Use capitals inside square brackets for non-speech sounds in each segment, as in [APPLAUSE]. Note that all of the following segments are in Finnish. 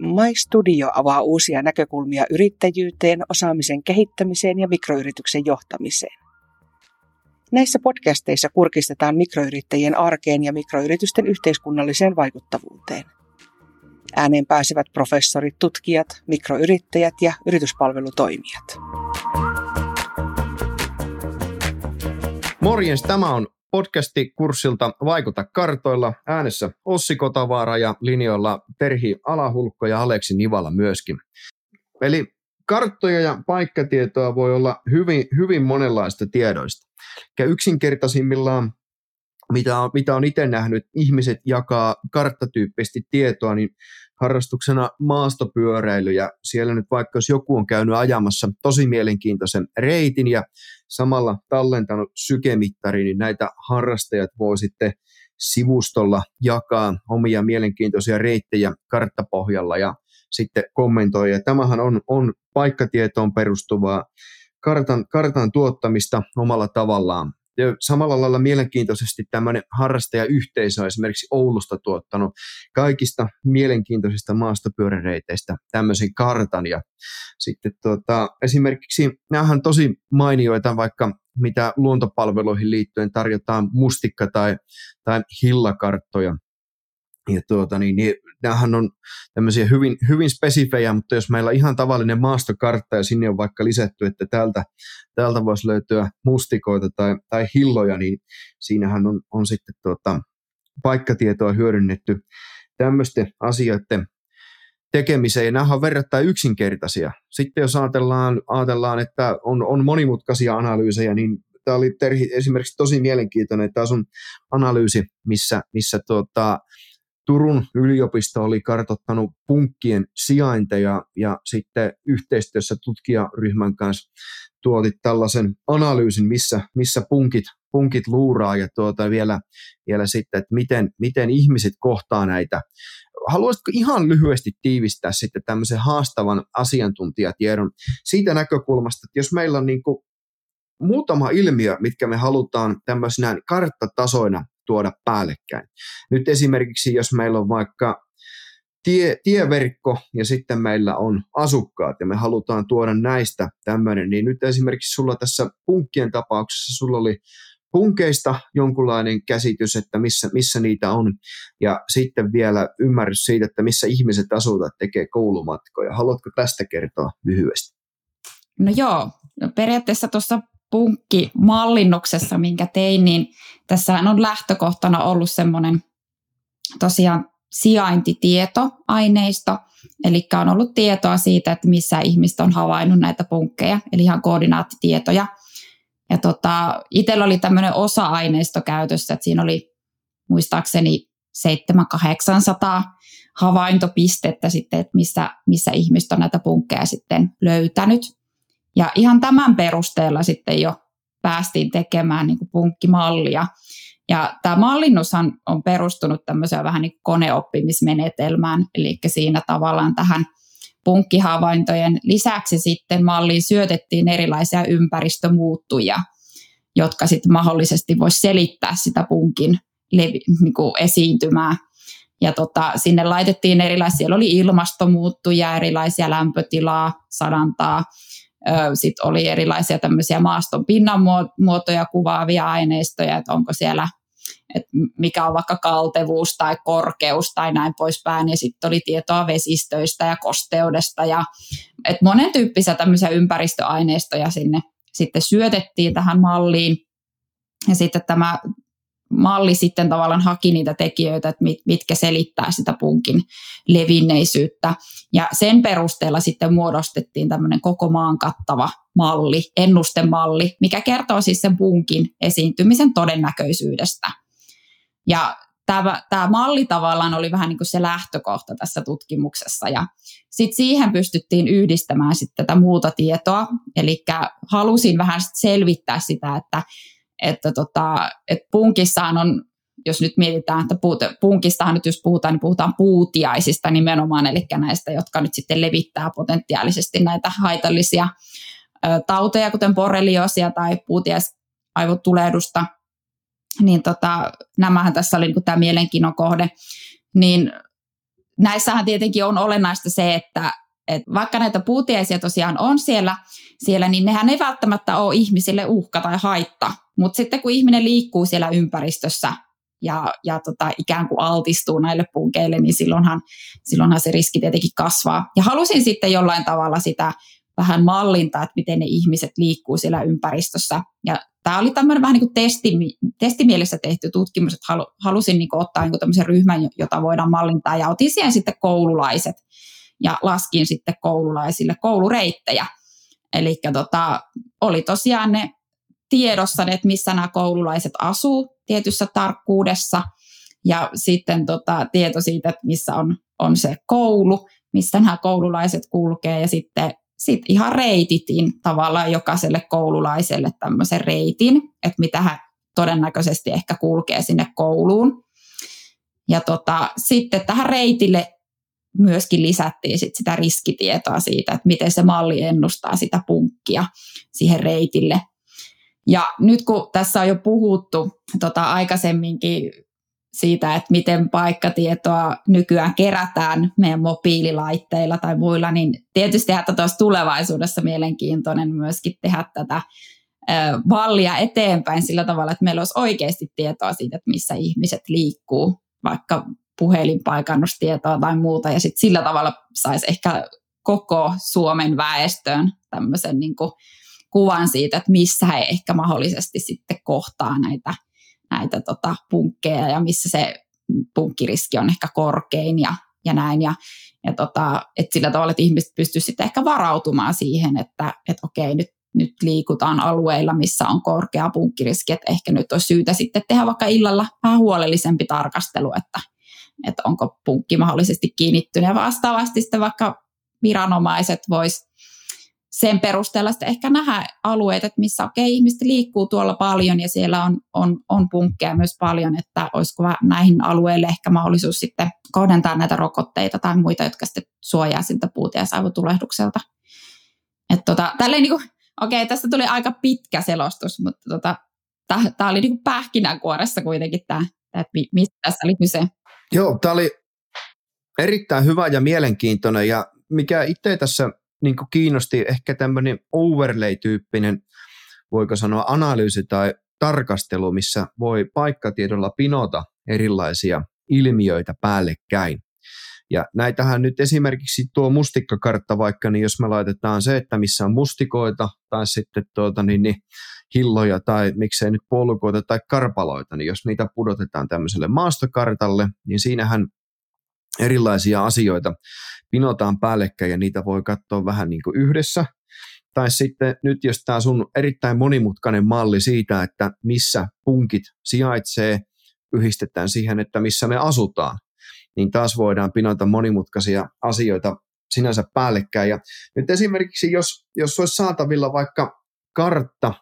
My Studio avaa uusia näkökulmia yrittäjyyteen, osaamisen kehittämiseen ja mikroyrityksen johtamiseen. Näissä podcasteissa kurkistetaan mikroyrittäjien arkeen ja mikroyritysten yhteiskunnalliseen vaikuttavuuteen. Ääneen pääsevät professorit, tutkijat, mikroyrittäjät ja yrityspalvelutoimijat. Morjens, tämä on podcasti kurssilta Vaikuta kartoilla. Äänessä Ossi Kotavaara ja linjoilla Terhi Alahulkko ja Aleksi Nivala myöskin. Eli karttoja ja paikkatietoa voi olla hyvin, hyvin monenlaista tiedoista. Ja yksinkertaisimmillaan, mitä on, mitä on itse nähnyt, ihmiset jakaa karttatyyppisesti tietoa, niin harrastuksena maastopyöräily ja siellä nyt vaikka jos joku on käynyt ajamassa tosi mielenkiintoisen reitin ja samalla tallentanut sykemittari, niin näitä harrastajat voi sitten sivustolla jakaa omia mielenkiintoisia reittejä karttapohjalla ja sitten kommentoi. Ja tämähän on, on paikkatietoon perustuvaa kartan, kartan tuottamista omalla tavallaan. Ja samalla lailla mielenkiintoisesti tämmöinen harrastajayhteisö on esimerkiksi Oulusta tuottanut kaikista mielenkiintoisista maastopyöräreiteistä tämmöisen kartan. Ja sitten tuota, esimerkiksi nämähän on tosi mainioita, vaikka mitä luontopalveluihin liittyen tarjotaan mustikka- tai, tai hillakarttoja ja tuota, niin, niin, nämähän on tämmöisiä hyvin, hyvin spesifejä, mutta jos meillä on ihan tavallinen maastokartta ja sinne on vaikka lisätty, että täältä, täältä voisi löytyä mustikoita tai, tai hilloja, niin siinähän on, on sitten tuota, paikkatietoa hyödynnetty tämmöisten asioiden tekemiseen. Ja nämä on verrattain yksinkertaisia. Sitten jos ajatellaan, ajatellaan että on, on monimutkaisia analyysejä, niin tämä oli Terhi esimerkiksi tosi mielenkiintoinen. Tämä on analyysi, missä, missä tuota, Turun yliopisto oli kartottanut punkkien sijainteja ja sitten yhteistyössä tutkijaryhmän kanssa tuotit tällaisen analyysin, missä, missä punkit, punkit luuraa ja tuota vielä, vielä sitten, että miten, miten ihmiset kohtaa näitä. Haluaisitko ihan lyhyesti tiivistää sitten tämmöisen haastavan asiantuntijatiedon siitä näkökulmasta, että jos meillä on niin kuin muutama ilmiö, mitkä me halutaan tämmöisenä karttatasoina tuoda päällekkäin. Nyt esimerkiksi, jos meillä on vaikka tie, tieverkko ja sitten meillä on asukkaat ja me halutaan tuoda näistä tämmöinen, niin nyt esimerkiksi sulla tässä punkkien tapauksessa sulla oli punkeista jonkunlainen käsitys, että missä, missä niitä on, ja sitten vielä ymmärrys siitä, että missä ihmiset asuvat, tekee koulumatkoja. Haluatko tästä kertoa lyhyesti? No joo, no periaatteessa tuossa punkkimallinnuksessa, minkä tein, niin tässä on lähtökohtana ollut semmoinen tosiaan sijaintitietoaineisto, eli on ollut tietoa siitä, että missä ihmiset on havainnut näitä punkkeja, eli ihan koordinaattitietoja. Ja tota, itsellä oli tämmöinen osa-aineisto käytössä, että siinä oli muistaakseni 700-800 havaintopistettä sitten, että missä, missä ihmiset on näitä punkkeja sitten löytänyt. Ja ihan tämän perusteella sitten jo päästiin tekemään niin kuin punkkimallia. Ja tämä mallinnushan on perustunut tämmöiseen vähän niin koneoppimismenetelmään, eli siinä tavallaan tähän punkkihavaintojen lisäksi sitten malliin syötettiin erilaisia ympäristömuuttuja, jotka sitten mahdollisesti voisi selittää sitä punkin levi, niin kuin esiintymää. Ja tota, sinne laitettiin erilaisia, siellä oli ilmastomuuttuja, erilaisia lämpötilaa, sadantaa, sitten oli erilaisia tämmöisiä maaston pinnan muotoja kuvaavia aineistoja, että onko siellä, että mikä on vaikka kaltevuus tai korkeus tai näin poispäin. Ja sitten oli tietoa vesistöistä ja kosteudesta ja että monen tyyppisiä tämmöisiä ympäristöaineistoja sinne sitten syötettiin tähän malliin. Ja sitten tämä malli sitten tavallaan haki niitä tekijöitä, että mitkä selittää sitä punkin levinneisyyttä. Ja sen perusteella sitten muodostettiin tämmöinen koko maan kattava malli, ennustemalli, mikä kertoo siis sen punkin esiintymisen todennäköisyydestä. Ja tämä, tämä malli tavallaan oli vähän niin kuin se lähtökohta tässä tutkimuksessa ja sitten siihen pystyttiin yhdistämään sitten tätä muuta tietoa, eli halusin vähän selvittää sitä, että että, tota, että punkissahan on, jos nyt mietitään, että puut, punkistahan nyt jos puhutaan, niin puhutaan puutiaisista nimenomaan, eli näistä, jotka nyt sitten levittää potentiaalisesti näitä haitallisia ö, tauteja, kuten borreliosia tai puutiaisaivotulehdusta, niin tota, nämähän tässä oli niin tämä mielenkiinnon kohde, niin näissähän tietenkin on olennaista se, että, että vaikka näitä puutiaisia tosiaan on siellä, siellä, niin nehän ei välttämättä ole ihmisille uhka tai haitta. Mutta sitten kun ihminen liikkuu siellä ympäristössä ja, ja tota, ikään kuin altistuu näille punkeille, niin silloinhan, silloinhan se riski tietenkin kasvaa. Ja halusin sitten jollain tavalla sitä vähän mallintaa, että miten ne ihmiset liikkuu siellä ympäristössä. Ja tämä oli tämmöinen vähän niin kuin testi, testimielessä tehty tutkimus, että halu, halusin niin kuin ottaa niin kuin tämmöisen ryhmän, jota voidaan mallintaa, ja otin siihen sitten koululaiset, ja laskin sitten koululaisille koulureittejä. Eli tota, oli tosiaan ne tiedossa, että missä nämä koululaiset asuu tietyssä tarkkuudessa, ja sitten tota, tieto siitä, että missä on, on se koulu, missä nämä koululaiset kulkee, ja sitten sit ihan reititin tavallaan jokaiselle koululaiselle tämmöisen reitin, että mitä hän todennäköisesti ehkä kulkee sinne kouluun. Ja tota, sitten tähän reitille myöskin lisättiin sit sitä riskitietoa siitä, että miten se malli ennustaa sitä punkkia siihen reitille. Ja nyt kun tässä on jo puhuttu tota aikaisemminkin siitä, että miten paikkatietoa nykyään kerätään meidän mobiililaitteilla tai muilla, niin tietysti että olisi tulevaisuudessa mielenkiintoinen myöskin tehdä tätä vallia eteenpäin sillä tavalla, että meillä olisi oikeasti tietoa siitä, että missä ihmiset liikkuu, vaikka puhelinpaikannustietoa tai muuta, ja sitten sillä tavalla saisi ehkä koko Suomen väestöön tämmöisen niin kuin kuvan siitä, että missä he ehkä mahdollisesti sitten kohtaa näitä näitä tota, punkkeja ja missä se punkkiriski on ehkä korkein ja, ja näin. Ja, ja tota, et sillä tavalla, että ihmiset pystyisivät sitten ehkä varautumaan siihen, että et okei, nyt, nyt liikutaan alueilla, missä on korkea punkkiriski, että ehkä nyt olisi syytä sitten tehdä vaikka illalla vähän huolellisempi tarkastelu, että, että onko punkki mahdollisesti kiinnittynyt ja vastaavasti sitten vaikka viranomaiset vois sen perusteella sitten ehkä nähdä alueet, että missä okei, okay, ihmiset liikkuu tuolla paljon ja siellä on, on, on punkkeja myös paljon, että olisiko näihin alueille ehkä mahdollisuus sitten kohdentaa näitä rokotteita tai muita, jotka sitten suojaa siltä puuta- ja saivotulehdukselta. Että tota, tälleen niin okei, okay, tästä tuli aika pitkä selostus, mutta tota, tämä oli niin kuin pähkinänkuoressa kuitenkin tämä, että mistä tässä oli kyse. Joo, tämä oli erittäin hyvä ja mielenkiintoinen ja mikä itse tässä niin kiinnosti ehkä tämmöinen overlay-tyyppinen, voiko sanoa analyysi tai tarkastelu, missä voi paikkatiedolla pinota erilaisia ilmiöitä päällekkäin. Ja näitähän nyt esimerkiksi tuo mustikkakartta vaikka, niin jos me laitetaan se, että missä on mustikoita tai sitten tuota, niin, niin, hilloja tai miksei nyt polkuita tai karpaloita, niin jos niitä pudotetaan tämmöiselle maastokartalle, niin siinähän erilaisia asioita pinotaan päällekkäin ja niitä voi katsoa vähän niin kuin yhdessä. Tai sitten nyt jos tämä sun erittäin monimutkainen malli siitä, että missä punkit sijaitsee, yhdistetään siihen, että missä me asutaan, niin taas voidaan pinota monimutkaisia asioita sinänsä päällekkäin. Ja nyt esimerkiksi, jos, jos olisi saatavilla vaikka kartta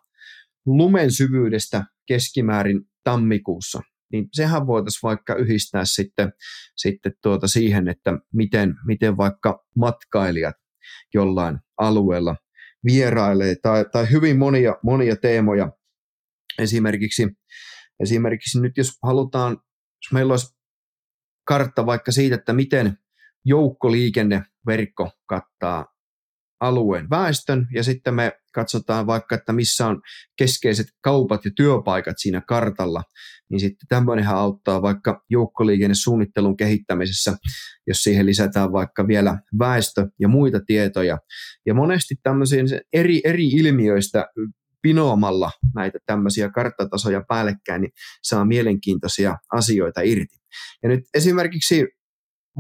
lumen syvyydestä keskimäärin tammikuussa, niin sehän voitaisiin vaikka yhdistää sitten, sitten tuota siihen, että miten, miten vaikka matkailijat jollain alueella vierailee tai, tai hyvin monia, monia teemoja. Esimerkiksi, esimerkiksi nyt jos halutaan, jos meillä olisi kartta vaikka siitä, että miten joukkoliikenneverkko kattaa alueen väestön ja sitten me katsotaan vaikka, että missä on keskeiset kaupat ja työpaikat siinä kartalla, niin sitten tämmöinenhän auttaa vaikka joukkoliikennesuunnittelun kehittämisessä, jos siihen lisätään vaikka vielä väestö ja muita tietoja. Ja monesti tämmöisiä eri, eri ilmiöistä pinoamalla näitä tämmöisiä karttatasoja päällekkäin, niin saa mielenkiintoisia asioita irti. Ja nyt esimerkiksi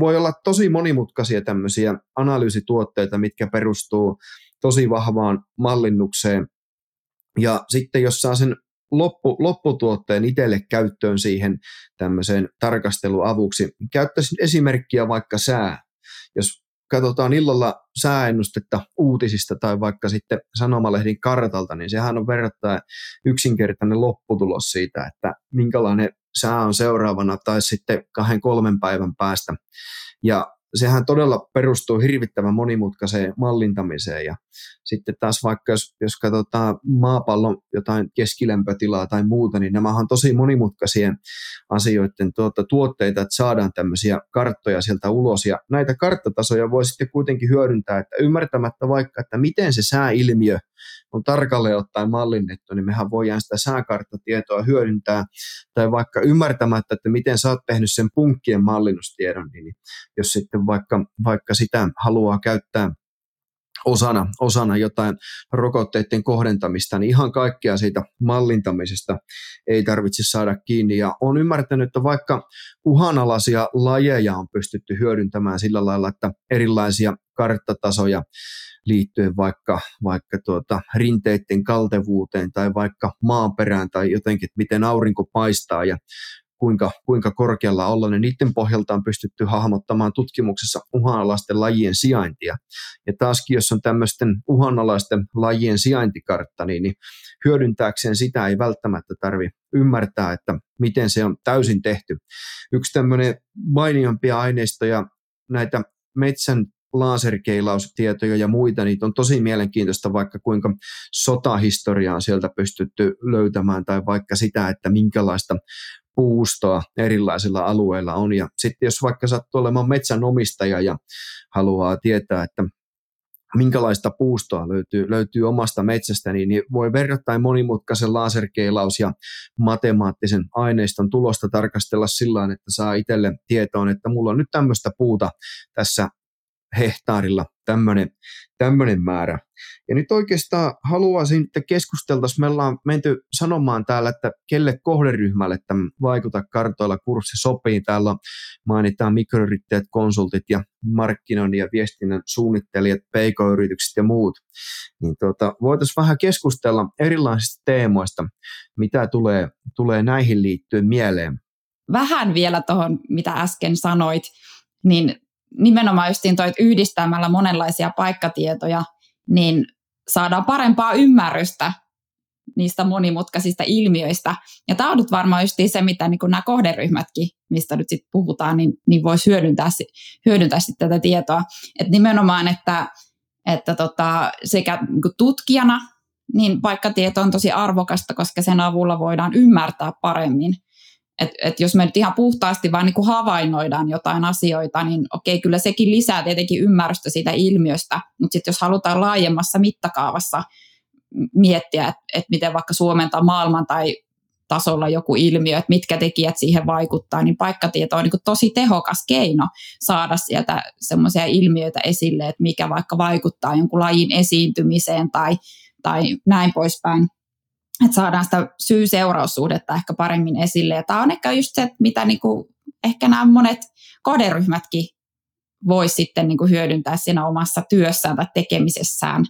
voi olla tosi monimutkaisia tämmöisiä analyysituotteita, mitkä perustuu tosi vahvaan mallinnukseen. Ja sitten jos saa sen loppu, lopputuotteen itselle käyttöön siihen tämmöiseen tarkasteluavuksi, niin käyttäisin esimerkkiä vaikka sää. Jos katsotaan illalla sääennustetta uutisista tai vaikka sitten sanomalehdin kartalta, niin sehän on verrattain yksinkertainen lopputulos siitä, että minkälainen sää on seuraavana tai sitten kahden kolmen päivän päästä. Ja sehän todella perustuu hirvittävän monimutkaiseen mallintamiseen ja sitten taas vaikka jos, jos katsotaan maapallon jotain keskilämpötilaa tai muuta, niin nämä on tosi monimutkaisia asioiden tuota, tuotteita, että saadaan tämmöisiä karttoja sieltä ulos. Ja näitä karttatasoja voi sitten kuitenkin hyödyntää, että ymmärtämättä vaikka, että miten se sääilmiö on tarkalleen ottaen mallinnettu, niin mehän voidaan sitä sääkarttatietoa hyödyntää, tai vaikka ymmärtämättä, että miten sä oot tehnyt sen punkkien mallinnustiedon, niin jos sitten vaikka, vaikka sitä haluaa käyttää osana, osana jotain rokotteiden kohdentamista, niin ihan kaikkea siitä mallintamisesta ei tarvitse saada kiinni. Ja on ymmärtänyt, että vaikka uhanalaisia lajeja on pystytty hyödyntämään sillä lailla, että erilaisia karttatasoja liittyen vaikka, vaikka tuota, rinteiden kaltevuuteen tai vaikka maaperään tai jotenkin, että miten aurinko paistaa ja kuinka, kuinka korkealla olla, niin niiden pohjalta on pystytty hahmottamaan tutkimuksessa uhanalaisten lajien sijaintia. Ja taaskin, jos on tämmöisten uhanalaisten lajien sijaintikartta, niin, niin hyödyntääkseen sitä ei välttämättä tarvi ymmärtää, että miten se on täysin tehty. Yksi tämmöinen mainiompia aineistoja näitä metsän laserkeilaustietoja ja muita, niitä on tosi mielenkiintoista vaikka kuinka sotahistoriaa on sieltä pystytty löytämään tai vaikka sitä, että minkälaista puustoa erilaisilla alueilla on. Ja sitten jos vaikka sattuu olemaan metsänomistaja ja haluaa tietää, että minkälaista puustoa löytyy, löytyy omasta metsästä, niin, niin voi verrattain monimutkaisen laserkeilaus ja matemaattisen aineiston tulosta tarkastella sillä että saa itselle tietoon, että mulla on nyt tämmöistä puuta tässä hehtaarilla tämmöinen, tämmöinen määrä. Ja nyt oikeastaan haluaisin, että keskusteltaisiin, me ollaan menty sanomaan täällä, että kelle kohderyhmälle tämä Vaikuta kartoilla kurssi sopii. Täällä mainitaan mikroyrittäjät, konsultit ja markkinoinnin ja viestinnän suunnittelijat, pk-yritykset ja muut. Niin tuota, voitaisiin vähän keskustella erilaisista teemoista, mitä tulee, tulee näihin liittyen mieleen. Vähän vielä tuohon, mitä äsken sanoit, niin nimenomaan justiin toi, että yhdistämällä monenlaisia paikkatietoja, niin saadaan parempaa ymmärrystä niistä monimutkaisista ilmiöistä. Ja tämä on nyt varmaan just se, mitä niin nämä kohderyhmätkin, mistä nyt sitten puhutaan, niin, niin voisi hyödyntää, hyödyntää sitten tätä tietoa. Et nimenomaan, että, että tota, sekä niin tutkijana, niin paikkatieto on tosi arvokasta, koska sen avulla voidaan ymmärtää paremmin – et, et jos me nyt ihan puhtaasti vain niin havainnoidaan jotain asioita, niin okei, kyllä sekin lisää tietenkin ymmärrystä siitä ilmiöstä, mutta sitten jos halutaan laajemmassa mittakaavassa miettiä, että et miten vaikka Suomen tai maailman tai tasolla joku ilmiö, että mitkä tekijät siihen vaikuttaa, niin paikkatieto on niin tosi tehokas keino saada sieltä semmoisia ilmiöitä esille, että mikä vaikka vaikuttaa jonkun lajin esiintymiseen tai, tai näin poispäin että saadaan sitä syy-seuraussuhdetta ehkä paremmin esille. Ja tämä on ehkä just se, mitä niinku, ehkä nämä monet kohderyhmätkin voisi sitten niinku hyödyntää siinä omassa työssään tai tekemisessään.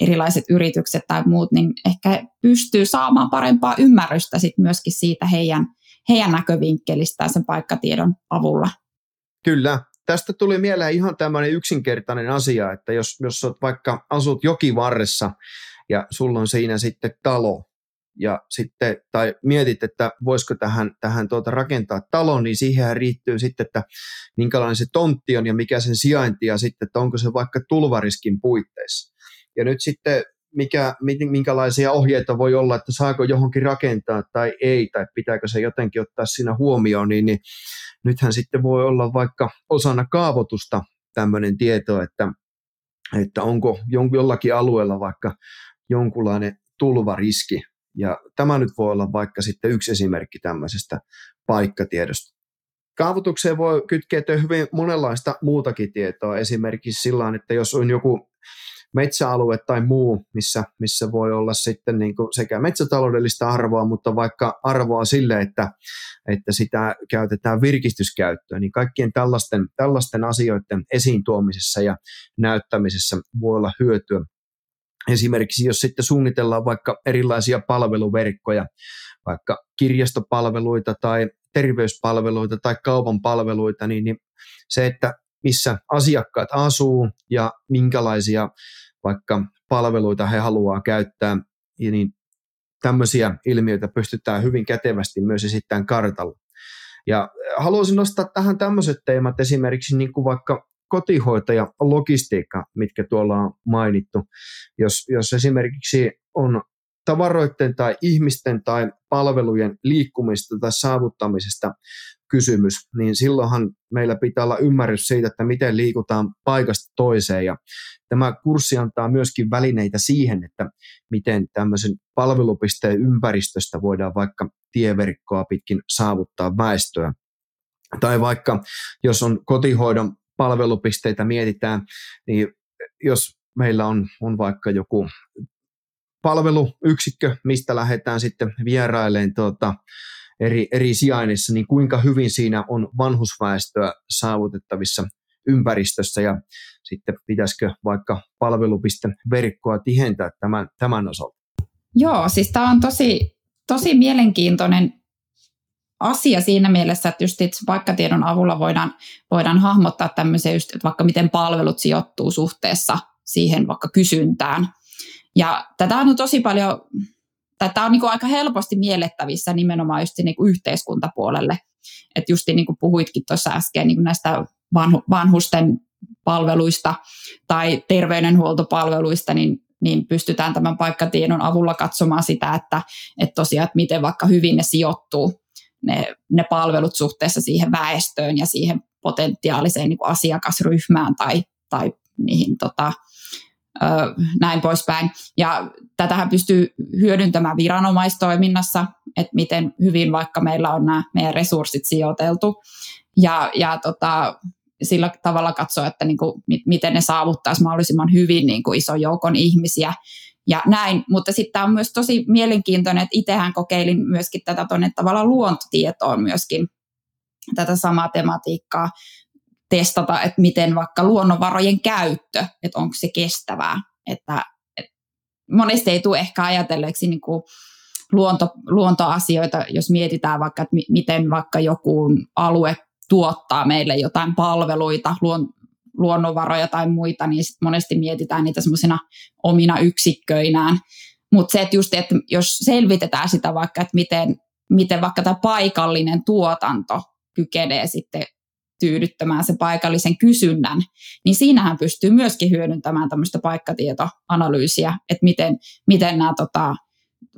Erilaiset yritykset tai muut, niin ehkä pystyy saamaan parempaa ymmärrystä sit myöskin siitä heidän, heidän näkövinkkelistään sen paikkatiedon avulla. Kyllä, tästä tuli mieleen ihan tämmöinen yksinkertainen asia, että jos, jos vaikka asut jokivarressa ja sulla on siinä sitten talo, ja sitten, tai mietit, että voisiko tähän, tähän tuota rakentaa talon, niin siihen riittyy sitten, että minkälainen se tontti on ja mikä sen sijainti ja sitten, että onko se vaikka tulvariskin puitteissa. Ja nyt sitten mikä, minkälaisia ohjeita voi olla, että saako johonkin rakentaa tai ei, tai pitääkö se jotenkin ottaa siinä huomioon, niin, niin nythän sitten voi olla vaikka osana kaavoitusta tämmöinen tieto, että, että onko jollakin alueella vaikka jonkunlainen tulvariski ja tämä nyt voi olla vaikka sitten yksi esimerkki tämmöisestä paikkatiedosta. Kaavoitukseen voi kytkeytyä hyvin monenlaista muutakin tietoa, esimerkiksi sillä että jos on joku metsäalue tai muu, missä, missä voi olla sitten niin kuin sekä metsätaloudellista arvoa, mutta vaikka arvoa sille, että, että sitä käytetään virkistyskäyttöön, niin kaikkien tällaisten, tällaisten asioiden esiin tuomisessa ja näyttämisessä voi olla hyötyä Esimerkiksi jos sitten suunnitellaan vaikka erilaisia palveluverkkoja, vaikka kirjastopalveluita tai terveyspalveluita tai kaupan palveluita, niin, niin se, että missä asiakkaat asuu ja minkälaisia vaikka palveluita he haluaa käyttää, niin tämmöisiä ilmiöitä pystytään hyvin kätevästi myös esittämään kartalla. Ja haluaisin nostaa tähän tämmöiset teemat esimerkiksi niin kuin vaikka kotihoitaja logistiikka, mitkä tuolla on mainittu. Jos, jos esimerkiksi on tavaroiden tai ihmisten tai palvelujen liikkumista tai saavuttamisesta kysymys, niin silloinhan meillä pitää olla ymmärrys siitä, että miten liikutaan paikasta toiseen. Ja tämä kurssi antaa myöskin välineitä siihen, että miten tämmöisen palvelupisteen ympäristöstä voidaan vaikka tieverkkoa pitkin saavuttaa väestöä. Tai vaikka jos on kotihoidon palvelupisteitä mietitään, niin jos meillä on, on vaikka joku palveluyksikkö, mistä lähdetään sitten vieraileen tuota, eri, eri sijainnissa, niin kuinka hyvin siinä on vanhusväestöä saavutettavissa ympäristössä ja sitten pitäisikö vaikka palvelupisten verkkoa tihentää tämän, tämän osalta? Joo, siis tämä on tosi, tosi mielenkiintoinen asia siinä mielessä, että just itse paikkatiedon avulla voidaan, voidaan hahmottaa tämmöisiä just, että vaikka miten palvelut sijoittuu suhteessa siihen vaikka kysyntään. Ja tätä on tosi paljon, tämä on niin kuin aika helposti miellettävissä nimenomaan just niin kuin yhteiskuntapuolelle. Että just niin kuin puhuitkin tuossa äsken niin kuin näistä vanhu, vanhusten palveluista tai terveydenhuoltopalveluista, niin, niin pystytään tämän paikkatiedon avulla katsomaan sitä, että, että tosiaan, että miten vaikka hyvin ne sijoittuu ne, ne palvelut suhteessa siihen väestöön ja siihen potentiaaliseen niin kuin asiakasryhmään tai, tai niihin tota, ö, näin poispäin. Ja tätähän pystyy hyödyntämään viranomaistoiminnassa, että miten hyvin vaikka meillä on nämä meidän resurssit sijoiteltu. Ja, ja tota, sillä tavalla katsoa, että niin kuin, miten ne saavuttaisi mahdollisimman hyvin niin kuin ison joukon ihmisiä ja näin. Mutta sitten tämä on myös tosi mielenkiintoinen, että itsehän kokeilin myöskin tätä tuonne tavallaan luontotietoon myöskin tätä samaa tematiikkaa testata, että miten vaikka luonnonvarojen käyttö, että onko se kestävää. Että, että monesti ei tule ehkä ajatelleeksi niin kuin luonto, luontoasioita, jos mietitään vaikka, että miten vaikka joku alue tuottaa meille jotain palveluita, luon, luonnonvaroja tai muita, niin sit monesti mietitään niitä semmoisina omina yksikköinään. Mutta se, että just, että jos selvitetään sitä vaikka, että miten, miten vaikka tämä paikallinen tuotanto kykenee sitten tyydyttämään se paikallisen kysynnän, niin siinähän pystyy myöskin hyödyntämään tämmöistä paikkatietoanalyysiä, että miten, miten nämä tota,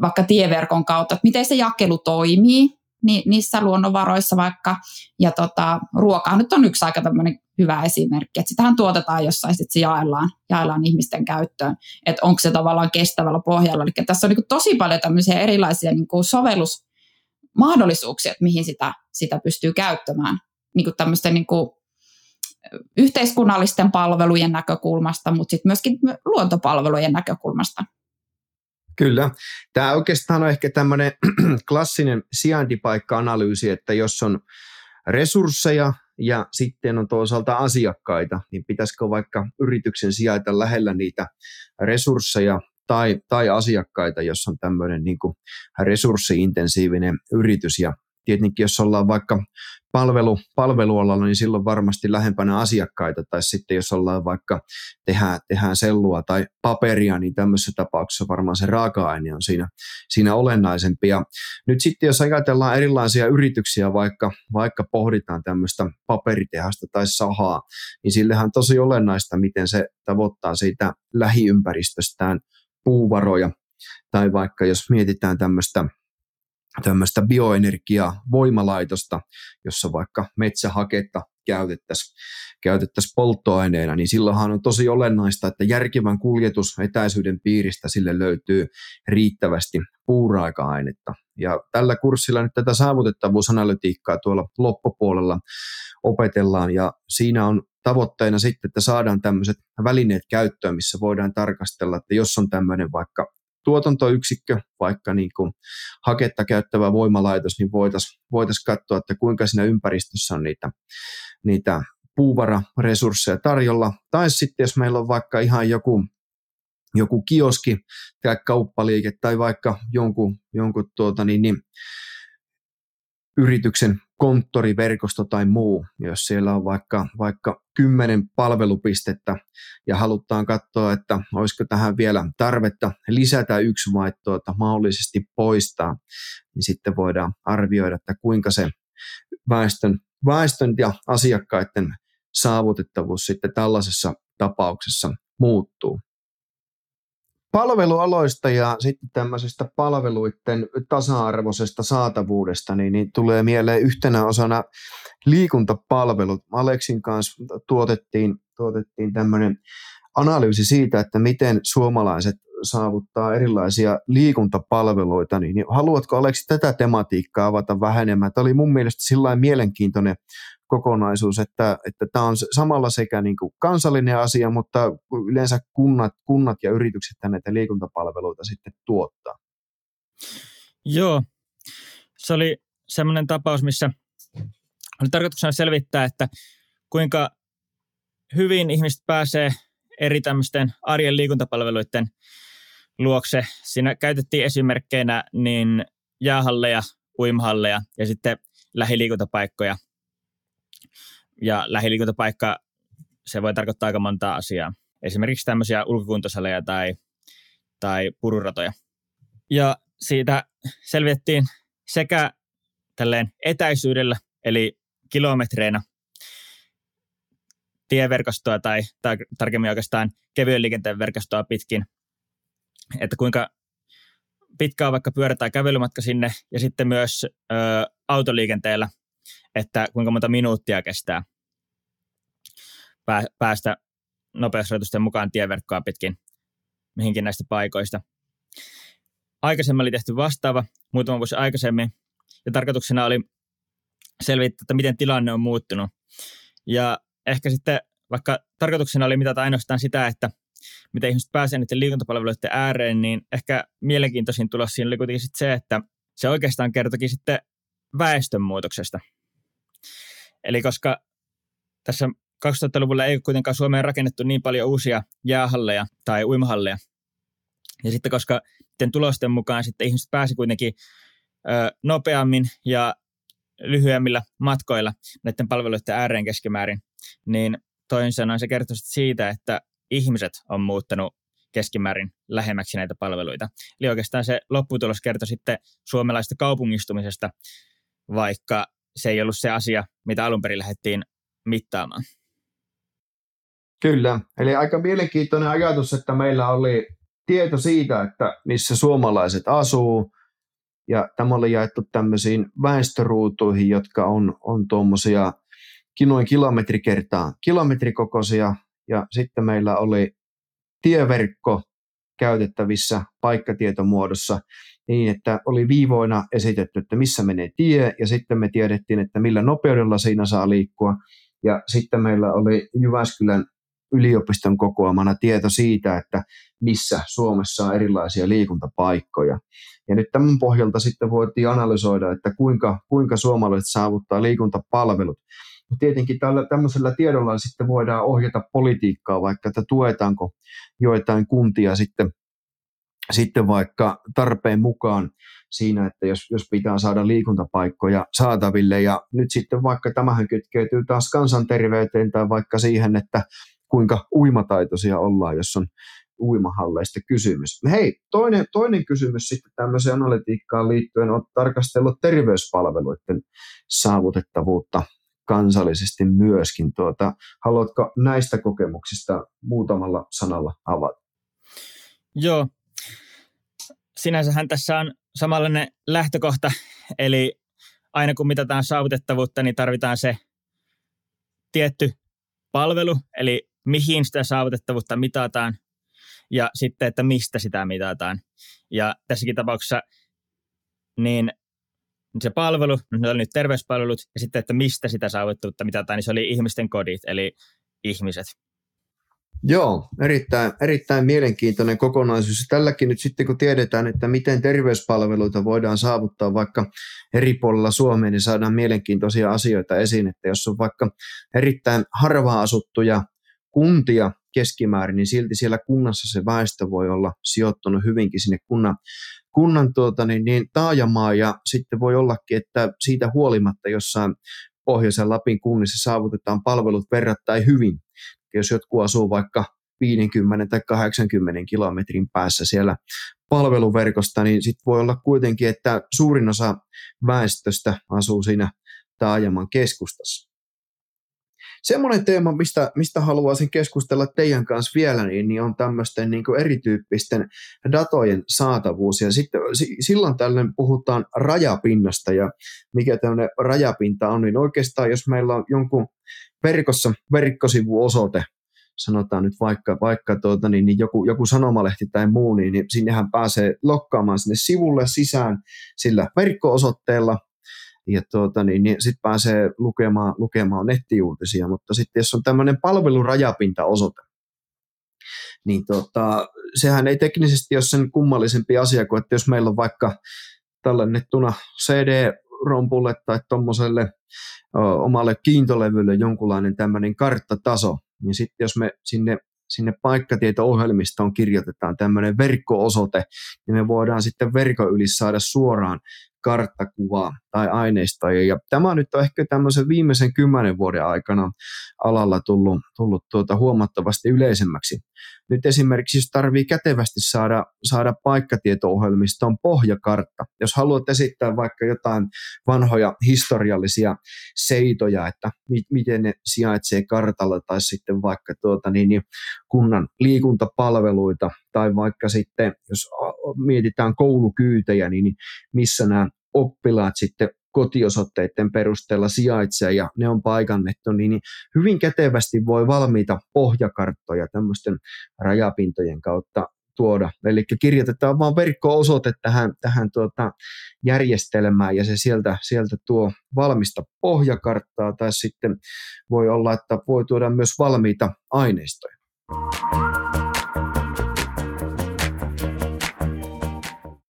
vaikka tieverkon kautta, että miten se jakelu toimii, ni, niissä luonnonvaroissa vaikka. Ja tota, ruoka nyt on yksi aika tämmöinen hyvä esimerkki, että sitähän tuotetaan jossain, sitten se jaellaan, jaellaan ihmisten käyttöön, että onko se tavallaan kestävällä pohjalla. Eli tässä on niin tosi paljon tämmöisiä erilaisia niin kuin sovellusmahdollisuuksia, että mihin sitä, sitä pystyy käyttämään niin kuin tämmöisten niin kuin yhteiskunnallisten palvelujen näkökulmasta, mutta sitten myöskin luontopalvelujen näkökulmasta. Kyllä. Tämä oikeastaan on ehkä tämmöinen [CLEARS THROAT] klassinen sijaintipaikka-analyysi, että jos on resursseja ja sitten on toisaalta asiakkaita, niin pitäisikö vaikka yrityksen sijaita lähellä niitä resursseja tai, tai asiakkaita, jos on tämmöinen niin kuin resurssiintensiivinen yritys. Ja tietenkin jos ollaan vaikka palvelu, palvelualalla, niin silloin varmasti lähempänä asiakkaita, tai sitten jos ollaan vaikka tehdään, tehdään sellua tai paperia, niin tämmöisessä tapauksessa varmaan se raaka-aine on siinä, siinä olennaisempi. Ja nyt sitten jos ajatellaan erilaisia yrityksiä, vaikka, vaikka pohditaan tämmöistä paperitehasta tai sahaa, niin sillehän on tosi olennaista, miten se tavoittaa siitä lähiympäristöstään puuvaroja, tai vaikka jos mietitään tämmöistä tämmöistä bioenergiaa voimalaitosta, jossa vaikka metsähaketta käytettäisiin käytettäisi polttoaineena, niin silloinhan on tosi olennaista, että järkevän kuljetusetäisyyden piiristä sille löytyy riittävästi puuraaka-ainetta. Ja tällä kurssilla nyt tätä saavutettavuusanalytiikkaa tuolla loppupuolella opetellaan, ja siinä on tavoitteena sitten, että saadaan tämmöiset välineet käyttöön, missä voidaan tarkastella, että jos on tämmöinen vaikka tuotantoyksikkö, vaikka niin kuin haketta käyttävä voimalaitos, niin voitaisiin voitais katsoa, että kuinka siinä ympäristössä on niitä, niitä puuvararesursseja tarjolla. Tai sitten jos meillä on vaikka ihan joku, joku kioski tai kauppaliike tai vaikka jonkun, jonkun tuota, niin, niin, yrityksen konttoriverkosto tai muu, jos siellä on vaikka, vaikka kymmenen palvelupistettä ja halutaan katsoa, että olisiko tähän vielä tarvetta lisätä yksi vai tuota, mahdollisesti poistaa, niin sitten voidaan arvioida, että kuinka se väestön, väestön ja asiakkaiden saavutettavuus sitten tällaisessa tapauksessa muuttuu. Palvelualoista ja sitten tämmöisestä palveluiden tasa-arvoisesta saatavuudesta, niin, niin tulee mieleen yhtenä osana liikuntapalvelut. Aleksin kanssa tuotettiin, tuotettiin tämmöinen analyysi siitä, että miten suomalaiset saavuttaa erilaisia liikuntapalveluita, niin, haluatko Aleksi tätä tematiikkaa avata vähän enemmän? Tämä oli mun mielestä sillä mielenkiintoinen kokonaisuus, että, että on samalla sekä niin kuin kansallinen asia, mutta yleensä kunnat, kunnat ja yritykset näitä liikuntapalveluita sitten tuottaa. Joo, se oli semmoinen tapaus, missä oli tarkoituksena selvittää, että kuinka hyvin ihmiset pääsee eri tämmöisten arjen liikuntapalveluiden luokse. Siinä käytettiin esimerkkeinä niin jäähalleja, uimahalleja ja sitten lähiliikuntapaikkoja. Ja lähiliikuntapaikka, se voi tarkoittaa aika monta asiaa. Esimerkiksi tämmöisiä ulkokuntosaleja tai, tai pururatoja. Ja siitä selvitettiin sekä tälleen etäisyydellä, eli kilometreinä tieverkostoa tai, tai tarkemmin oikeastaan kevyen liikenteen verkostoa pitkin, että kuinka pitkä on vaikka pyörä- tai kävelymatka sinne, ja sitten myös ö, autoliikenteellä, että kuinka monta minuuttia kestää päästä nopeusrajoitusten mukaan tieverkkoa pitkin mihinkin näistä paikoista. Aikaisemmin oli tehty vastaava muutama vuosi aikaisemmin, ja tarkoituksena oli selvittää, että miten tilanne on muuttunut. Ja ehkä sitten, vaikka tarkoituksena oli mitata ainoastaan sitä, että miten ihmiset pääsee niiden liikuntapalveluiden ääreen, niin ehkä mielenkiintoisin tulos siinä oli kuitenkin sit se, että se oikeastaan kertokin sitten väestönmuutoksesta. Eli koska tässä 2000-luvulla ei kuitenkaan Suomeen rakennettu niin paljon uusia jäähalleja tai uimahalleja, ja sitten koska tulosten mukaan sitten ihmiset pääsi kuitenkin ö, nopeammin ja lyhyemmillä matkoilla näiden palveluiden ääreen keskimäärin, niin toisin sanoen se kertoo siitä, että ihmiset on muuttanut keskimäärin lähemmäksi näitä palveluita. Eli oikeastaan se lopputulos kertoo sitten suomalaista kaupungistumisesta, vaikka se ei ollut se asia, mitä alun perin lähdettiin mittaamaan. Kyllä, eli aika mielenkiintoinen ajatus, että meillä oli tieto siitä, että missä suomalaiset asuu, ja tämä oli jaettu tämmöisiin väestöruutuihin, jotka on, on tuommoisia noin kilometri kertaa kilometrikokoisia, ja sitten meillä oli tieverkko käytettävissä paikkatietomuodossa niin, että oli viivoina esitetty, että missä menee tie, ja sitten me tiedettiin, että millä nopeudella siinä saa liikkua. Ja sitten meillä oli Jyväskylän yliopiston kokoamana tieto siitä, että missä Suomessa on erilaisia liikuntapaikkoja. Ja nyt tämän pohjalta sitten voitiin analysoida, että kuinka, kuinka suomalaiset saavuttaa liikuntapalvelut. No tietenkin tällä, tämmöisellä tiedolla sitten voidaan ohjata politiikkaa, vaikka että tuetaanko joitain kuntia sitten, sitten vaikka tarpeen mukaan siinä, että jos, jos pitää saada liikuntapaikkoja saataville. Ja nyt sitten vaikka tämähän kytkeytyy taas kansanterveyteen tai vaikka siihen, että kuinka uimataitoisia ollaan, jos on uimahalleista kysymys. Hei, toinen, toinen kysymys sitten tämmöiseen analytiikkaan liittyen on tarkastellut terveyspalveluiden saavutettavuutta kansallisesti myöskin. Tuota, haluatko näistä kokemuksista muutamalla sanalla avata? Joo. Sinänsähän tässä on samanlainen lähtökohta, eli aina kun mitataan saavutettavuutta, niin tarvitaan se tietty palvelu, eli mihin sitä saavutettavuutta mitataan ja sitten, että mistä sitä mitataan. Ja tässäkin tapauksessa niin se palvelu, ne oli nyt terveyspalvelut, ja sitten, että mistä sitä saavutettavuutta mitataan, niin se oli ihmisten kodit, eli ihmiset. Joo, erittäin, erittäin mielenkiintoinen kokonaisuus. Tälläkin nyt sitten kun tiedetään, että miten terveyspalveluita voidaan saavuttaa vaikka eri puolilla Suomea, niin saadaan mielenkiintoisia asioita esiin, että jos on vaikka erittäin harvaa asuttuja kuntia keskimäärin, niin silti siellä kunnassa se väestö voi olla sijoittunut hyvinkin sinne kunnan, kunnan tuota, niin, niin taajamaa ja sitten voi ollakin, että siitä huolimatta jossain Pohjoisen Lapin kunnissa saavutetaan palvelut verrattain hyvin. Jos jotkut asuu vaikka 50 tai 80 kilometrin päässä siellä palveluverkosta, niin sitten voi olla kuitenkin, että suurin osa väestöstä asuu siinä taajaman keskustassa. Semmoinen teema, mistä, mistä haluaisin keskustella teidän kanssa vielä, niin, niin on tämmöisten niin erityyppisten datojen saatavuus. Ja sitten silloin tällöin puhutaan rajapinnasta ja mikä tämmöinen rajapinta on, niin oikeastaan jos meillä on jonkun verkossa verkkosivuosoite, sanotaan nyt vaikka, vaikka tuota, niin, niin joku, joku sanomalehti tai muu, niin, niin sinnehän pääsee lokkaamaan sinne sivulle sisään sillä verkko-osoitteella, ja tuota, niin, niin sitten pääsee lukemaan, lukemaan nettiuutisia, mutta sitten jos on tämmöinen palvelurajapinta-osoite, niin tota, sehän ei teknisesti ole sen kummallisempi asia kuin, että jos meillä on vaikka tallennettuna CD-rompulle tai tuommoiselle omalle kiintolevylle jonkunlainen tämmöinen karttataso, niin sitten jos me sinne sinne paikkatieto-ohjelmistoon kirjoitetaan tämmöinen verkko-osoite, niin me voidaan sitten verkon yli saada suoraan karttakuvaa tai aineistoja. Ja tämä nyt on ehkä tämmöisen viimeisen kymmenen vuoden aikana alalla tullut, tullut tuota huomattavasti yleisemmäksi. Nyt esimerkiksi jos tarvii kätevästi saada, saada paikkatieto-ohjelmistoon pohjakartta, jos haluat esittää vaikka jotain vanhoja historiallisia seitoja, että mi- miten ne sijaitsee kartalla tai sitten vaikka tuota, niin, niin kunnan liikuntapalveluita tai vaikka sitten, jos mietitään koulukyytejä, niin missä nämä oppilaat sitten kotiosoitteiden perusteella sijaitsee ja ne on paikannettu, niin hyvin kätevästi voi valmiita pohjakarttoja tämmöisten rajapintojen kautta tuoda. Eli kirjoitetaan vaan verkko-osoite tähän, tähän tuota järjestelmään ja se sieltä, sieltä tuo valmista pohjakarttaa tai sitten voi olla, että voi tuoda myös valmiita aineistoja. Música